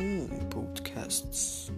Podcasts.